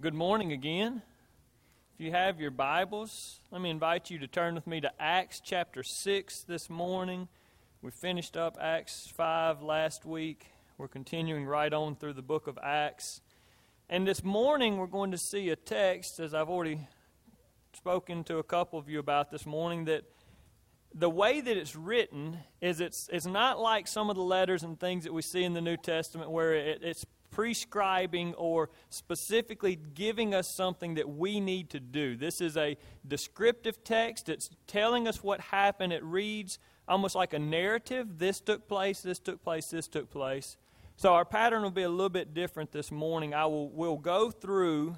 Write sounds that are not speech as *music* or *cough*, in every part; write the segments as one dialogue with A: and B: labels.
A: Good morning again. If you have your Bibles, let me invite you to turn with me to Acts chapter 6 this morning. We finished up Acts 5 last week. We're continuing right on through the book of Acts. And this morning we're going to see a text, as I've already spoken to a couple of you about this morning, that the way that it's written is it's, it's not like some of the letters and things that we see in the New Testament where it, it's prescribing or specifically giving us something that we need to do. This is a descriptive text. It's telling us what happened. It reads almost like a narrative. This took place, this took place, this took place. So our pattern will be a little bit different this morning. I will we'll go through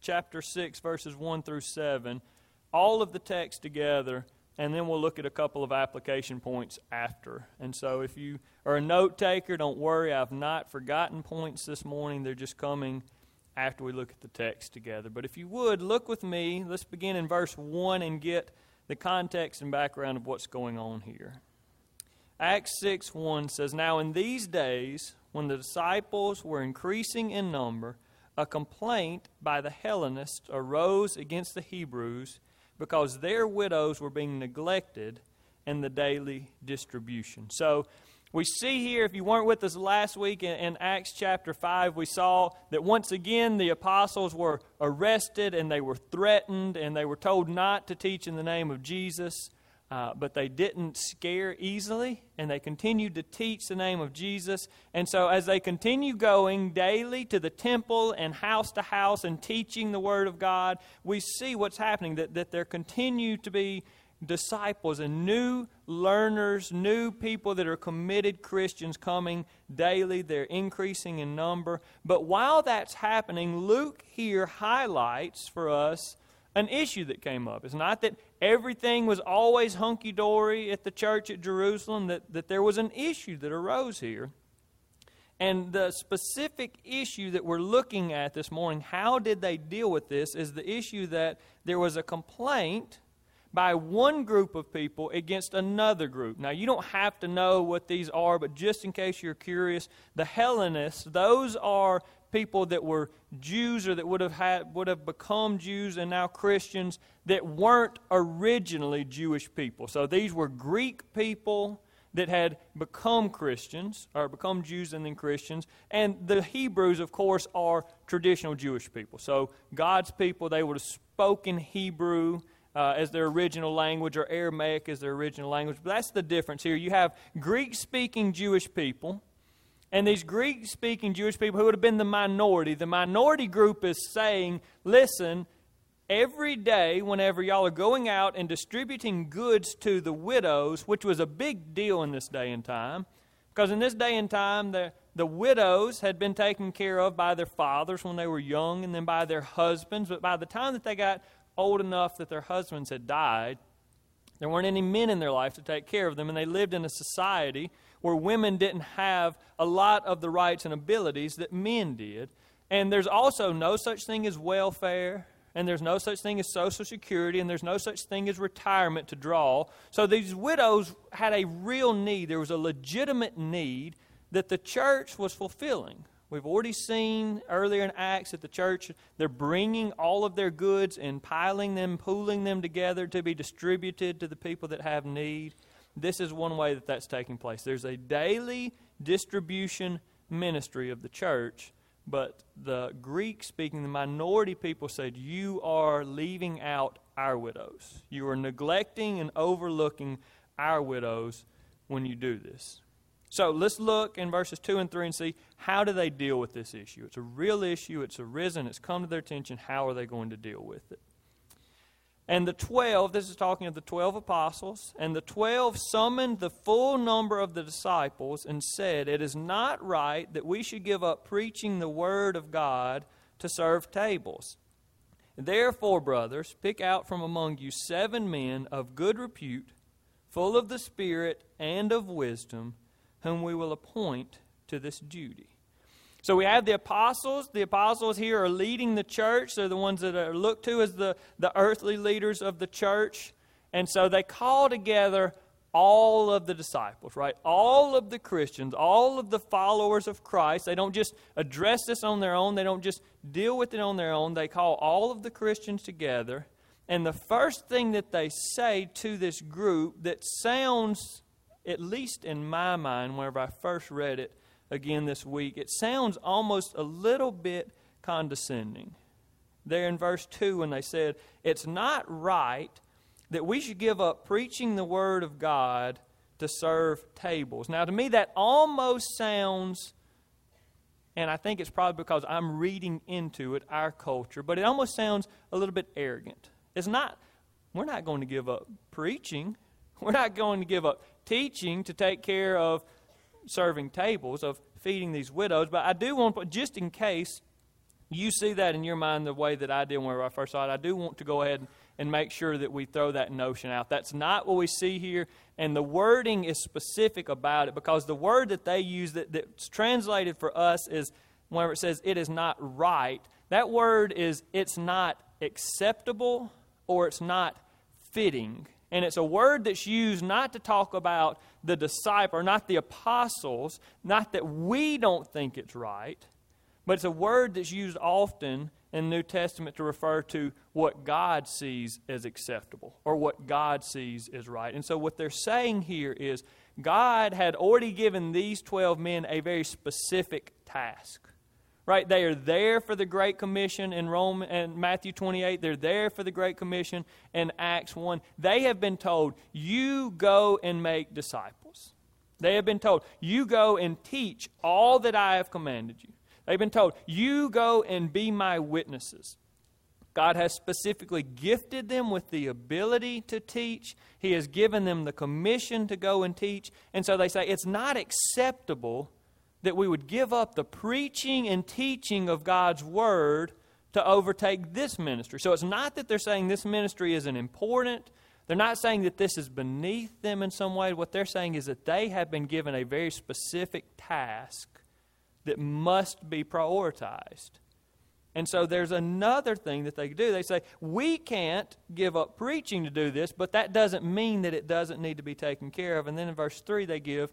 A: chapter 6 verses 1 through 7, all of the text together and then we'll look at a couple of application points after. And so if you are a note taker, don't worry, I've not forgotten points this morning. They're just coming after we look at the text together. But if you would, look with me. Let's begin in verse 1 and get the context and background of what's going on here. Acts 6 1 says, Now in these days, when the disciples were increasing in number, a complaint by the Hellenists arose against the Hebrews because their widows were being neglected in the daily distribution. So we see here, if you weren't with us last week in, in, Acts chapter 5, we saw that once again the apostles were arrested and they were threatened and they were told not to teach in the name of Jesus. Uh, but they didn't scare easily, and they continued to teach the name of Jesus. And so, as they continue going daily to the temple and house to house and teaching the Word of God, we see what's happening that, that there continue to be disciples and new learners, new people that are committed Christians coming daily. They're increasing in number. But while that's happening, Luke here highlights for us an issue that came up. It's not that everything was always hunky dory at the church at Jerusalem, that, that there was an issue that arose here. And the specific issue that we're looking at this morning, how did they deal with this, is the issue that there was a complaint by one group of people against another group. Now, you don't have to know what these are, but just in case you're curious, the Hellenists, those are people that were Jews or that would have had would have become Jews and now Christians that weren't originally Jewish people. So these were Greek people that had become Christians or become Jews and then Christians. And the Hebrews, of course, are traditional Jewish people. So God's people, they would have spoken Hebrew. Uh, as their original language, or Aramaic as their original language. But that's the difference here. You have Greek speaking Jewish people, and these Greek speaking Jewish people who would have been the minority, the minority group is saying, listen, every day, whenever y'all are going out and distributing goods to the widows, which was a big deal in this day and time, because in this day and time, the, the widows had been taken care of by their fathers when they were young and then by their husbands. But by the time that they got old enough that their husbands had died, there weren't any men in their life to take care of them, and they lived in a society where women didn't have a lot of the rights and abilities that men did. And there's also no such thing as welfare, and there's no such thing as Social Security, and there's no such thing as retirement to draw. So these widows had a real need. There was a legitimate need that the church was fulfilling. We've already seen earlier in Acts that the church, they're bringing all of their goods and piling them, pooling them together to be distributed to the people that have need. This is one way that that's taking place. There's a daily distribution ministry of the church, but the Greek speaking, the minority people said, You are leaving out our widows. You are neglecting and overlooking our widows when you do this. So let's look in verses 2 and 3 and see how do they deal with this issue. It's a real issue, it's arisen, it's come to their attention. How are they going to deal with it? And the twelve, this is talking of the twelve apostles, and the twelve summoned the full number of the disciples and said, It is not right that we should give up preaching the word of God to serve tables. Therefore, brothers, pick out from among you seven men of good repute, full of the Spirit and of wisdom, whom we will appoint to this duty. So we have the apostles. The apostles here are leading the church. They're the ones that are looked to as the, the earthly leaders of the church. And so they call together all of the disciples, right? All of the Christians, all of the followers of Christ. They don't just address this on their own, they don't just deal with it on their own. They call all of the Christians together. And the first thing that they say to this group that sounds, at least in my mind, whenever I first read it again this week, it sounds almost a little bit condescending. There in verse 2, when they said, It's not right that we should give up preaching the Word of God to serve tables. Now, to me, that almost sounds, and I think it's probably because I'm reading into it, our culture, but it almost sounds a little bit arrogant. It's not, we're not going to give up preaching. *laughs* We're not going to give up teaching to take care of serving tables, of feeding these widows. But I do want, just in case you see that in your mind the way that I did when I first saw it, I do want to go ahead and make sure that we throw that notion out. That's not what we see here, and the wording is specific about it because the word that they use that, that's translated for us is whenever it says it is not right, that word is it's not acceptable or it's not fitting. And it's a word that's used not to talk about the disciple, or not the apostles, not that we don't think it's right, but it's a word that's used often in the New Testament to refer to what God sees as acceptable or what God sees as right. And so, what they're saying here is God had already given these 12 men a very specific task. Right? They are there for the Great Commission in Rome and Matthew 28. They're there for the Great Commission in Acts 1. They have been told, you go and make disciples. They have been told, you go and teach all that I have commanded you. They've been told, You go and be my witnesses. God has specifically gifted them with the ability to teach. He has given them the commission to go and teach. And so they say it's not acceptable that we would give up the preaching and teaching of God's word to overtake this ministry. So it's not that they're saying this ministry isn't important. They're not saying that this is beneath them in some way. What they're saying is that they have been given a very specific task that must be prioritized. And so there's another thing that they do. They say, we can't give up preaching to do this, but that doesn't mean that it doesn't need to be taken care of. And then in verse 3, they give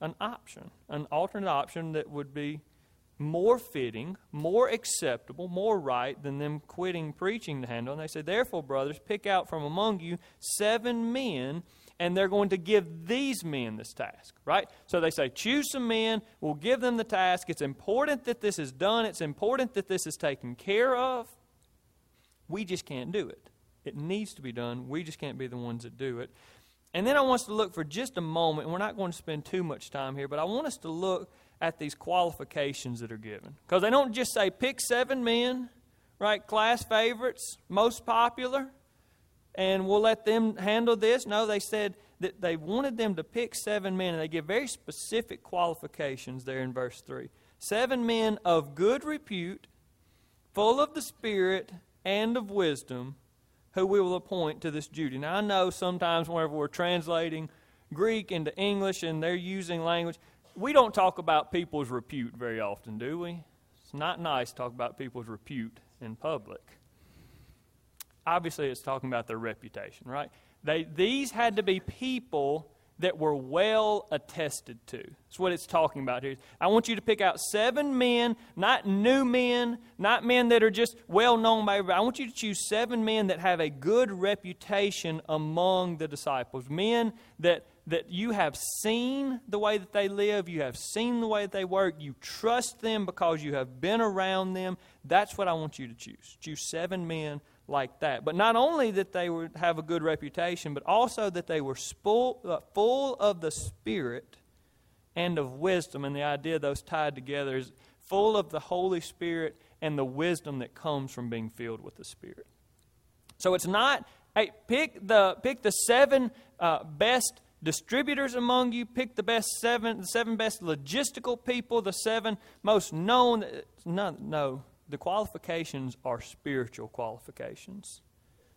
A: an option, an alternate option that would be more fitting, more acceptable, more right than them quitting preaching to handle. And they say, therefore, brothers, pick out from among you seven men and they're going to give these men this task, right? So they say, choose some men, we'll give them the task. It's important that this is done, it's important that this is taken care of. We just can't do it. It needs to be done. We just can't be the ones that do it. And then I want us to look for just a moment, and we're not going to spend too much time here, but I want us to look at these qualifications that are given. Because they don't just say pick seven men, right? Class favorites, most popular and we'll let them handle this. No, they said that they wanted them to pick seven men, and they give very specific qualifications there in verse 3. Seven men of good repute, full of the Spirit and of wisdom, who we will appoint to this duty. Now, I know sometimes whenever we're translating Greek into English and they're using language, we don't talk about people's repute very often, do we? It's not nice to talk about people's repute in public obviously it's talking about their reputation, right? They, these had to be people that were well attested to. That's what it's talking about here. I want you to pick out seven men, not new men, not men that are just well known by everybody. I want you to choose seven men that have a good reputation among the disciples. Men that, that you have seen the way that they live, you have seen the way that they work, you trust them because you have been around them. That's what I want you to choose. Choose seven men like that. But not only that they would have a good reputation, but also that they were full, uh, full of the Spirit and of wisdom. And the idea those tied together is full of the Holy Spirit and the wisdom that comes from being filled with the Spirit. So it's not, hey, pick the, pick the seven uh, best distributors among you, pick the best seven, the seven best logistical people, the seven most known. No, no the qualifications are spiritual qualifications.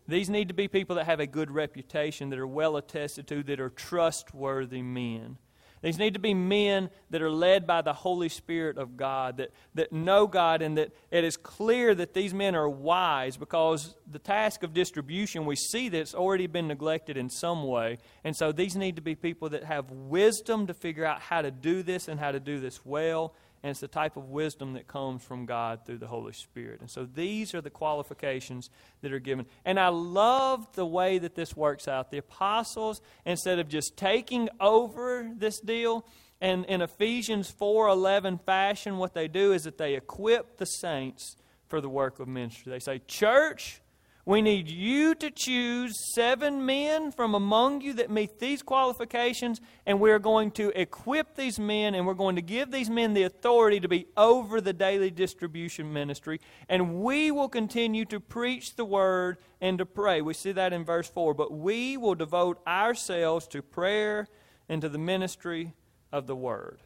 A: These need to be people that have a good reputation, that are well attested to, that are trustworthy men. These need to be men that are led by the Holy Spirit of God, that, that know God, and that it is clear that these men are wise because the task of distribution, we see that it's already been neglected in some way. And so these need to be people that have wisdom to figure out how to do this and how to do this well and it's the type of wisdom that comes from God through the Holy Spirit. And so these are the qualifications that are given. And I love the way that this works out. The apostles, instead of just taking over this deal, and in Ephesians 4:11 fashion, what they do is that they equip the saints for the work of ministry. They say, "Church, we need you to choose seven men from among you that meet these qualifications, and we're going to equip these men, and we're going to give these men the authority to be over the daily distribution ministry, and we will continue to preach the word and to pray. We see that in verse 4. But we will devote ourselves to prayer and to the ministry of the word.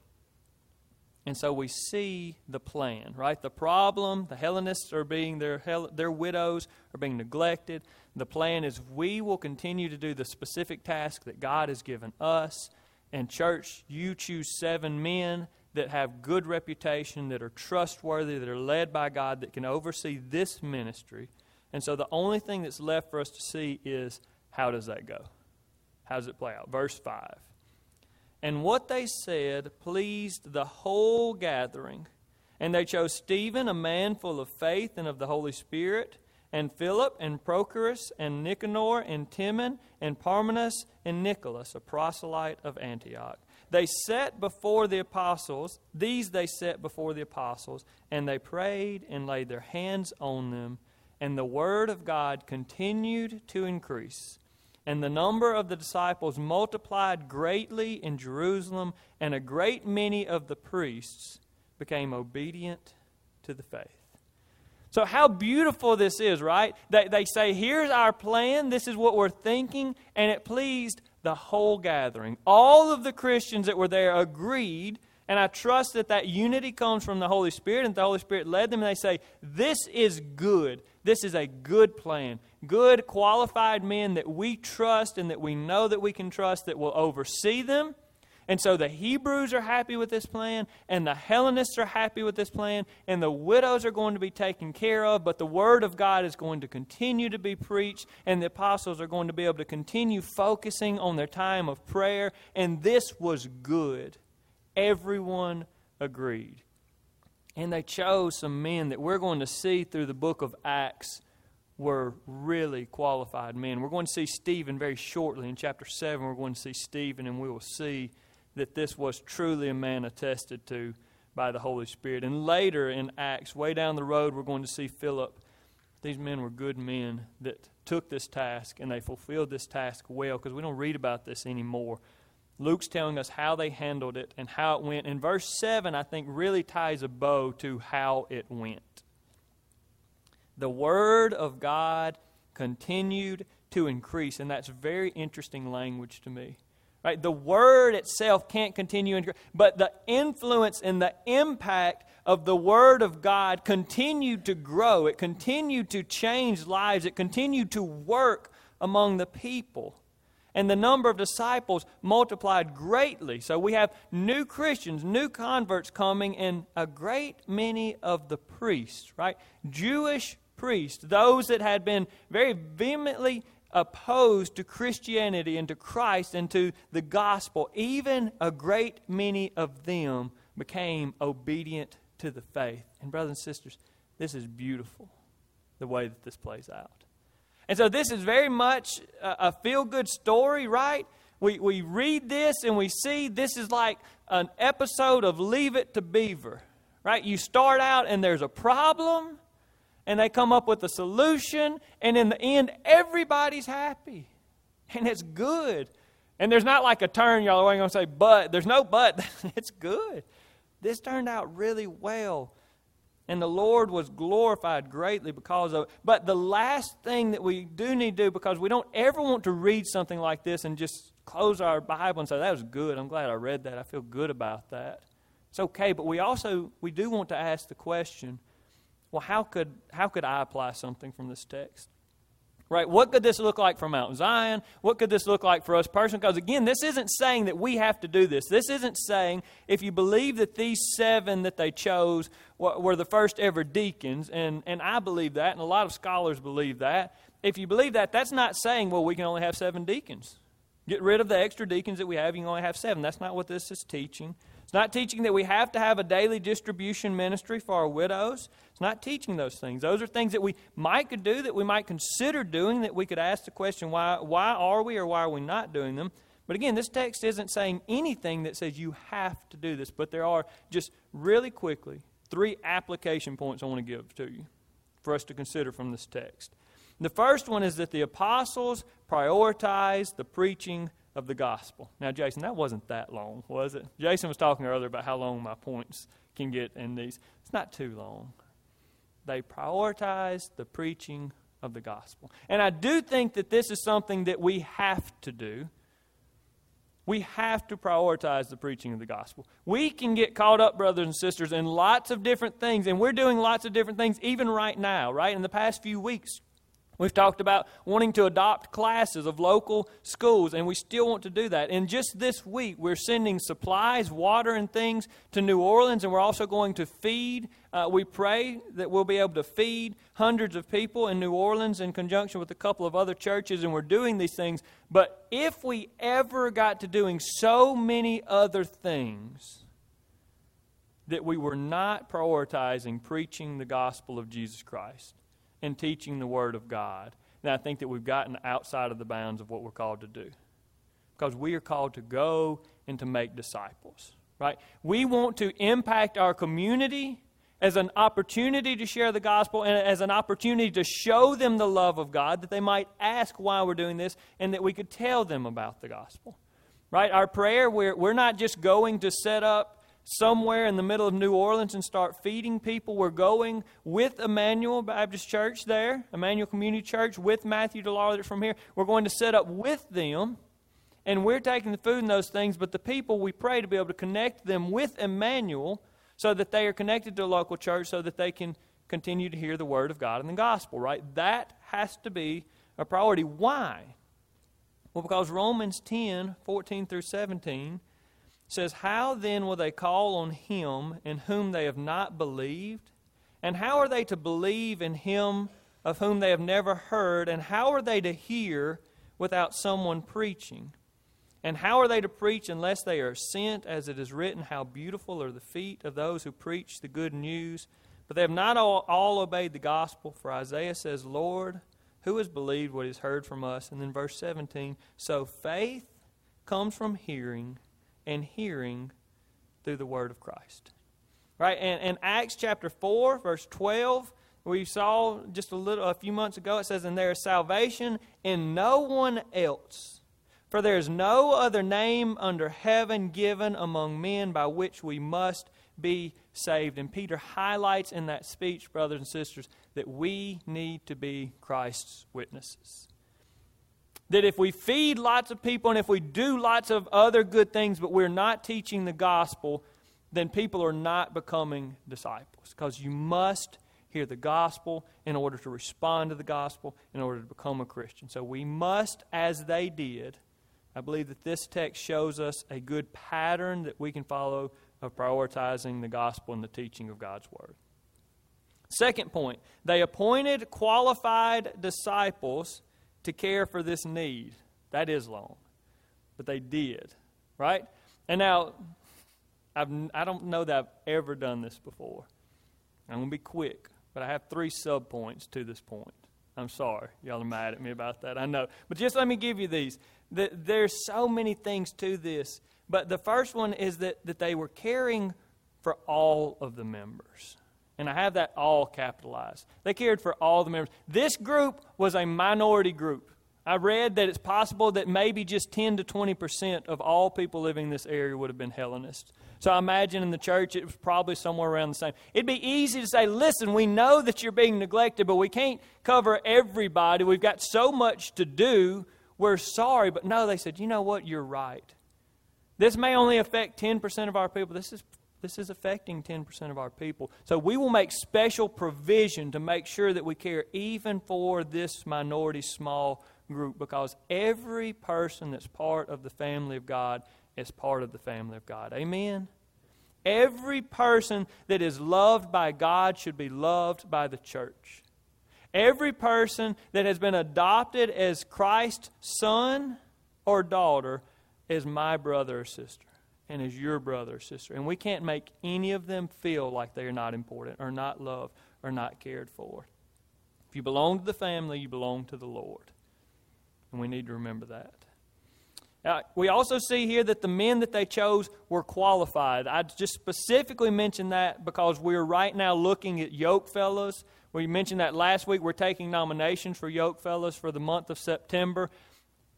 A: And so we see the plan, right? The problem, the Hellenists are being, their, their widows are being neglected. The plan is we will continue to do the specific task that God has given us. And, church, you choose seven men that have good reputation, that are trustworthy, that are led by God, that can oversee this ministry. And so the only thing that's left for us to see is how does that go? How does it play out? Verse 5. And what they said pleased the whole gathering. And they chose Stephen, a man full of faith and of the Holy Spirit, and Philip, and Prochorus, and Nicanor, and Timon, and Parmenas, and Nicholas, a proselyte of Antioch. They set before the apostles, these they set before the apostles, and they prayed and laid their hands on them, and the word of God continued to increase. And the number of the disciples multiplied greatly in Jerusalem, and a great many of the priests became obedient to the faith. So, how beautiful this is, right? They, they say, Here's our plan, this is what we're thinking, and it pleased the whole gathering. All of the Christians that were there agreed, and I trust that that unity comes from the Holy Spirit, and the Holy Spirit led them, and they say, This is good. This is a good plan. Good, qualified men that we trust and that we know that we can trust that will oversee them. And so the Hebrews are happy with this plan, and the Hellenists are happy with this plan, and the widows are going to be taken care of, but the Word of God is going to continue to be preached, and the apostles are going to be able to continue focusing on their time of prayer. And this was good. Everyone agreed. And they chose some men that we're going to see through the book of Acts were really qualified men. We're going to see Stephen very shortly. In chapter 7, we're going to see Stephen, and we will see that this was truly a man attested to by the Holy Spirit. And later in Acts, way down the road, we're going to see Philip. These men were good men that took this task and they fulfilled this task well because we don't read about this anymore. Luke's telling us how they handled it and how it went. And verse 7, I think, really ties a bow to how it went. The Word of God continued to increase, and that's very interesting language to me. Right? The Word itself can't continue, but the influence and the impact of the Word of God continued to grow. It continued to change lives. It continued to work among the people and the number of disciples multiplied greatly. So we have new Christians, new converts coming, and a great many of the priests, right? Jewish priests, those that had been very vehemently opposed to Christianity and to Christ and to the gospel, even a great many of them became obedient to the faith. And, brothers and sisters, this is beautiful the way that this plays out. And so this is very much a, a feel good story, right? We, we read this and we see this is like an episode of Leave It to Beaver, right? You start out and there's a problem, and they come up with a solution, and in the end, everybody's happy. And it's good. And there's not like a turn, y'all are going to say, but. There's no but. *laughs* it's good. This turned out really well. And the Lord was glorified greatly because of it. But the last thing that we do need to do, because we don't ever want to read something like this and just close our Bible and say, that was good. I'm glad I read that. I feel good about that. It's okay, but we also we do want to ask the question, well, how could how could I apply something from this text? Right? What could this look like for Mount Zion? What could this look like for us personally? Because again, this isn't saying that we have to do this. This isn't saying if you believe that these seven that they chose were the first ever deacons, and, and I believe that, and a lot of scholars believe that. If you believe that, that's not saying, well, we can only have seven deacons. Get rid of the extra deacons that we have, you can only have seven. That's not what this is teaching. It's not teaching that we have to have a daily distribution ministry for our widows. It's not teaching those things. Those are things that we might could do, that we might consider doing, that we could ask the question, why, why are we or why are we not doing them? But again, this text isn't saying anything that says you have to do this, but there are just really quickly three application points I want to give to you for us to consider from this text. The first one is that the apostles prioritize the preaching of the gospel. Now, Jason, that wasn't that long, was it? Jason was talking earlier about how long my points can get in these. It's not too long. They prioritize the preaching of the gospel. And I do think that this is something that we have to do. We have to prioritize the preaching of the gospel. We can get caught up, brothers and sisters, in lots of different things, and we're doing lots of different things even right now, right? In the past few weeks, We've talked about wanting to adopt classes of local schools, and we still want to do that. And just this week, we're sending supplies, water, and things to New Orleans, and we're also going to feed. Uh, we pray that we'll be able to feed hundreds of people in New Orleans in conjunction with a couple of other churches, and we're doing these things. But if we ever got to doing so many other things that we were not prioritizing preaching the gospel of Jesus Christ, and teaching the Word of God, then I think that we've gotten outside of the bounds of what we're called to do. Because we are called to go and to make disciples, right? We want to impact our community as an opportunity to share the gospel and as an opportunity to show them the love of God, that they might ask why we're doing this and that we could tell them about the gospel. Right? Our prayer, we're, we're not just going to set up somewhere in the middle of New Orleans and start feeding people. We're going with Emmanuel Baptist Church there, Emmanuel Community Church, with Matthew DeLar from here. We're going to set up with them, and we're taking the food and those things, but the people we pray to be able to connect them with Emmanuel so that they are connected to a local church so that they can continue to hear the word of God and the gospel, right? That has to be a priority. Why? Well, because Romans 10 14 through 17 says, How then will they call on him in whom they have not believed? And how are they to believe in him of whom they have never heard? And how are they to hear without someone preaching? And how are they to preach unless they are sent, as it is written, How beautiful are the feet of those who preach the good news? But they have not all, all obeyed the gospel, for Isaiah says, Lord, who has believed what is heard from us? And then verse 17, So faith comes from hearing and hearing through the word of Christ. Right? And in Acts chapter 4, verse 12, we saw just a little a few months ago, it says, And there is salvation in no one else. For there is no other name under heaven given among men by which we must be saved. And Peter highlights in that speech, brothers and sisters, that we need to be Christ's witnesses that if we feed lots of people and if we do lots of other good things, but we're not teaching the gospel, then people are not becoming disciples. Because you must hear the gospel in order to respond to the gospel, in order to become a Christian. So we must, as they did, I believe that this text shows us a good pattern that we can follow of prioritizing the gospel and the teaching of God's word. Second point, they appointed qualified disciples to care for this need. That is long. But they did, right? And now, I've, I don't know that I've ever done this before. I'm going to be quick, but I have three subpoints to this point. I'm sorry. Y'all are mad at me about that. I know. But just let me give you these. There's so many things to this. But the first one is that, that they were caring for all of the members. And I have that all capitalized. They cared for all the members. This group was a minority group. I read that it's possible that maybe just 10 to 20 percent of all people living in this area would have been Hellenists. So I imagine in the church it was probably somewhere around the same. It'd be easy to say, listen, we know that you're being neglected, but we can't cover everybody. We've got so much to do. We're sorry. But no, they said, you know what? You're right. This may only affect 10% of our people. This is This is affecting 10% of our people. So we will make special provision to make sure that we care even for this minority small group because every person that's part of the family of God is part of the family of God. Amen? Every person that is loved by God should be loved by the church. Every person that has been adopted as Christ's son or daughter is my brother or sister and is your brother or sister. And we can't make any of them feel like they are not important or not loved or not cared for. If you belong to the family, you belong to the Lord. And we need to remember that. Now, we also see here that the men that they chose were qualified. I just specifically mentioned that because we're right now looking at yoke fellows. We mentioned that last week. We're taking nominations for yoke fellows for the month of September.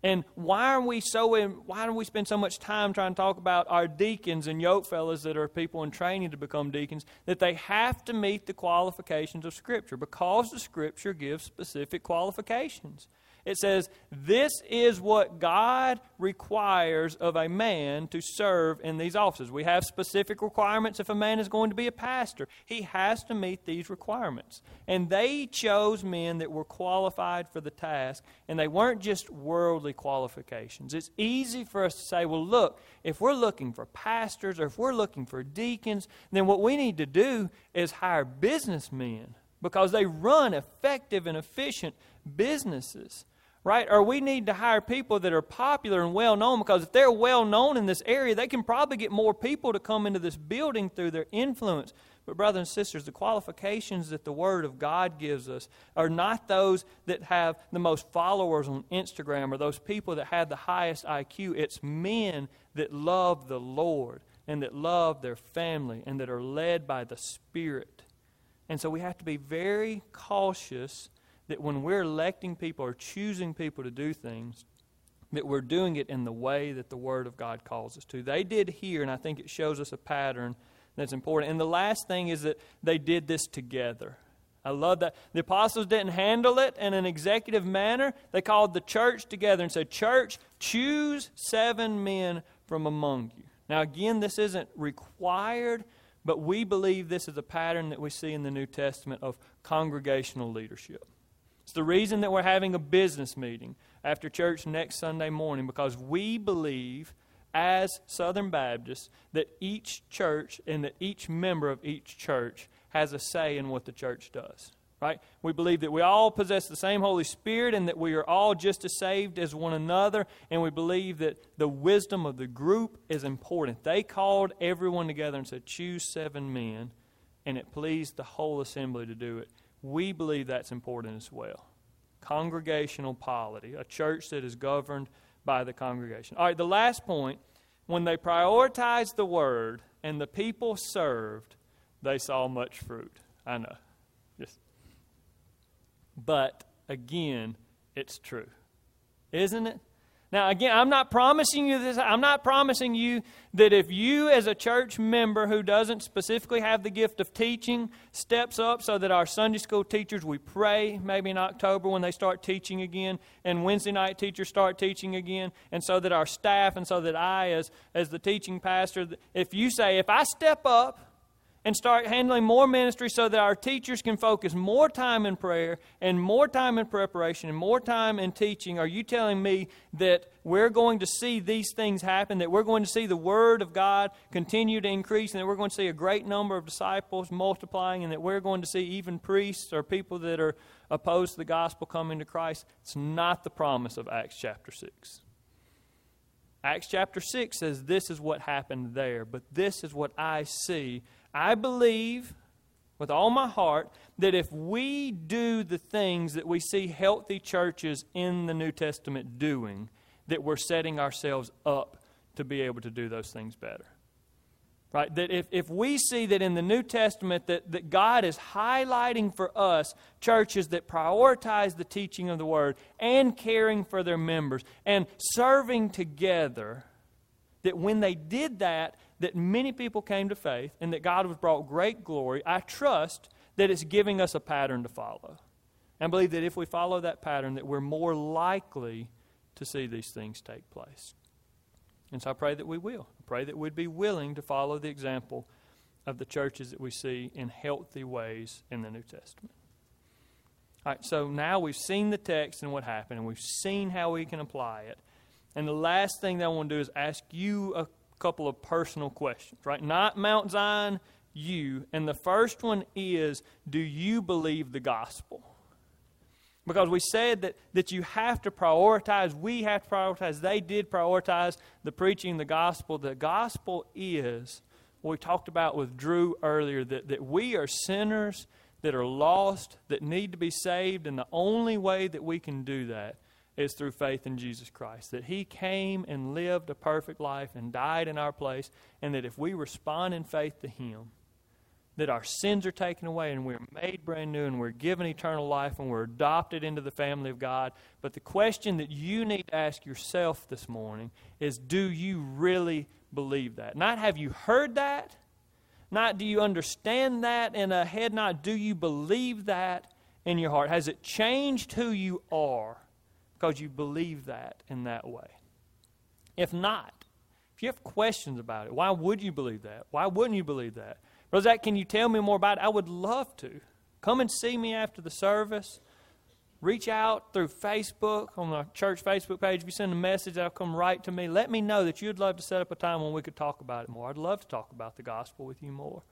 A: And why are we so in, why do we spend so much time trying to talk about our deacons and yoke fellows that are people in training to become deacons that they have to meet the qualifications of Scripture because the Scripture gives specific qualifications. It says, This is what God requires of a man to serve in these offices. We have specific requirements if a man is going to be a pastor. He has to meet these requirements. And they chose men that were qualified for the task, and they weren't just worldly qualifications. It's easy for us to say, Well, look, if we're looking for pastors or if we're looking for deacons, then what we need to do is hire businessmen because they run effective and efficient businesses right? Or we need to hire people that are popular and well known because if they're well known in this area, they can probably get more people to come into this building through their influence. But, brothers and sisters, the qualifications that the Word of God gives us are not those that have the most followers on Instagram or those people that have the highest IQ. It's men that love the Lord and that love their family and that are led by the Spirit. And so we have to be very cautious that when we're electing people or choosing people to do things, that we're doing it in the way that the Word of God calls us to. They did here, and I think it shows us a pattern that's important. And the last thing is that they did this together. I love that. The apostles didn't handle it in an executive manner. They called the church together and said, Church, choose seven men from among you. Now, again, this isn't required, but we believe this is a pattern that we see in the New Testament of congregational leadership. It's the reason that we're having a business meeting after church next Sunday morning because we believe as Southern Baptists that each church and that each member of each church has a say in what the church does. Right? We believe that we all possess the same Holy Spirit and that we are all just as saved as one another, and we believe that the wisdom of the group is important. They called everyone together and said, Choose seven men, and it pleased the whole assembly to do it we believe that's important as well. Congregational polity, a church that is governed by the congregation. All right, the last point when they prioritized the word and the people served, they saw much fruit. I know. Yes. but again, it's true. Isn't it? Now, again, I'm not promising you this. I'm not promising you that if you, as a church member who doesn't specifically have the gift of teaching, steps up so that our Sunday school teachers, we pray maybe in October when they start teaching again, and Wednesday night teachers start teaching again, and so that our staff, and so that I, as, as the teaching pastor, if you say, if I step up, and start handling more ministry so that our teachers can focus more time in prayer and more time in preparation and more time in teaching? Are you telling me that we're going to see these things happen, that we're going to see the Word of God continue to increase, and that we're going to see a great number of disciples multiplying, and that we're going to see even priests or people that are opposed to the gospel coming to Christ? It's not the promise of Acts chapter 6. Acts chapter 6 says this is what happened there, but this is what I see I believe with all my heart that if we do the things that we see healthy churches in the New Testament doing, that we're setting ourselves up to be able to do those things better. Right? That if, if we see that in the New Testament that, that God is highlighting for us churches that prioritize the teaching of the Word and caring for their members and serving together, that when they did that, that many people came to faith and that God was brought great glory, I trust that it's giving us a pattern to follow. And believe that if we follow that pattern, that we're more likely to see these things take place. And so I pray that we will. I pray that we'd be willing to follow the example of the churches that we see in healthy ways in the New Testament. All right, so now we've seen the text and what happened, and we've seen how we can apply it. And the last thing that I want to do is ask you a couple of personal questions, right? Not Mount Zion, you. And the first one is Do you believe the gospel? Because we said that, that you have to prioritize, we have to prioritize, they did prioritize the preaching the gospel. The gospel is what we talked about with Drew earlier that, that we are sinners that are lost, that need to be saved, and the only way that we can do that is through faith in Jesus Christ. That He came and lived a perfect life and died in our place, and that if we respond in faith to Him, that our sins are taken away and we're made brand new and we're given eternal life and we're adopted into the family of God. But the question that you need to ask yourself this morning is do you really believe that? Not have you heard that, not do you understand that in a head, not do you believe that in your heart. Has it changed who you are because you believe that in that way? If not, if you have questions about it, why would you believe that? Why wouldn't you believe that? Brother Zach, can you tell me more about it? I would love to. Come and see me after the service. Reach out through Facebook on the church Facebook page. If you send a message, that'll come right to me. Let me know that you'd love to set up a time when we could talk about it more. I'd love to talk about the gospel with you more.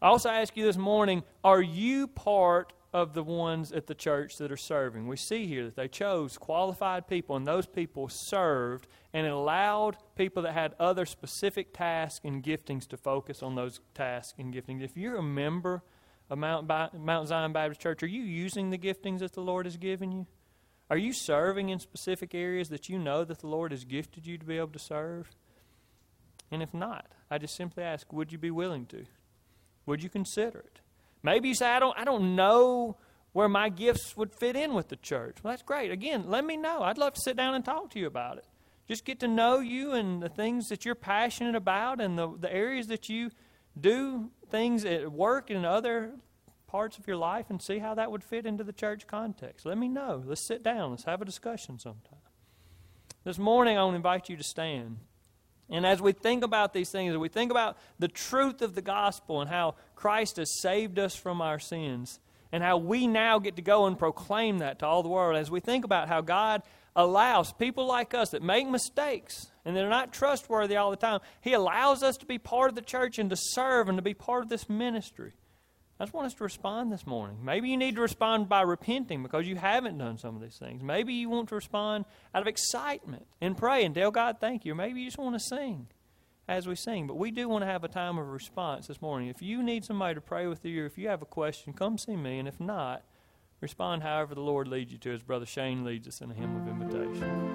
A: I also ask you this morning are you part of the ones at the church that are serving? We see here that they chose qualified people, and those people served, and allowed people that had other specific tasks and giftings to focus on those tasks and giftings. If you're a member of Mount, Mount Zion Baptist Church, are you using the giftings that the Lord has given you? Are you serving in specific areas that you know that the Lord has gifted you to be able to serve? And if not, I just simply ask, would you be willing to? Would you consider it? Maybe you say, I don't, I don't know where my gifts would fit in with the church. Well, that's great. Again, let me know. I'd love to sit down and talk to you about it. Just get to know you and the things that you're passionate about and the, the areas that you do things at work and other parts of your life and see how that would fit into the church context. Let me know. Let's sit down. Let's have a discussion sometime. This morning, I want to invite you to stand. And as we think about these things, as we think about the truth of the gospel and how Christ has saved us from our sins, and how we now get to go and proclaim that to all the world, as we think about how God allows people like us that make mistakes and they're not trustworthy all the time, He allows us to be part of the church and to serve and to be part of this ministry. I just want us to respond this morning. Maybe you need to respond by repenting because you haven't done some of these things. Maybe you want to respond out of excitement and pray and tell God thank you. Or maybe you just want to sing as we sing. But we do want to have a time of response this morning. If you need somebody to pray with you or if you have a question, come see me. And if not, respond however the Lord leads you to, as Brother Shane leads us in a hymn of invitation.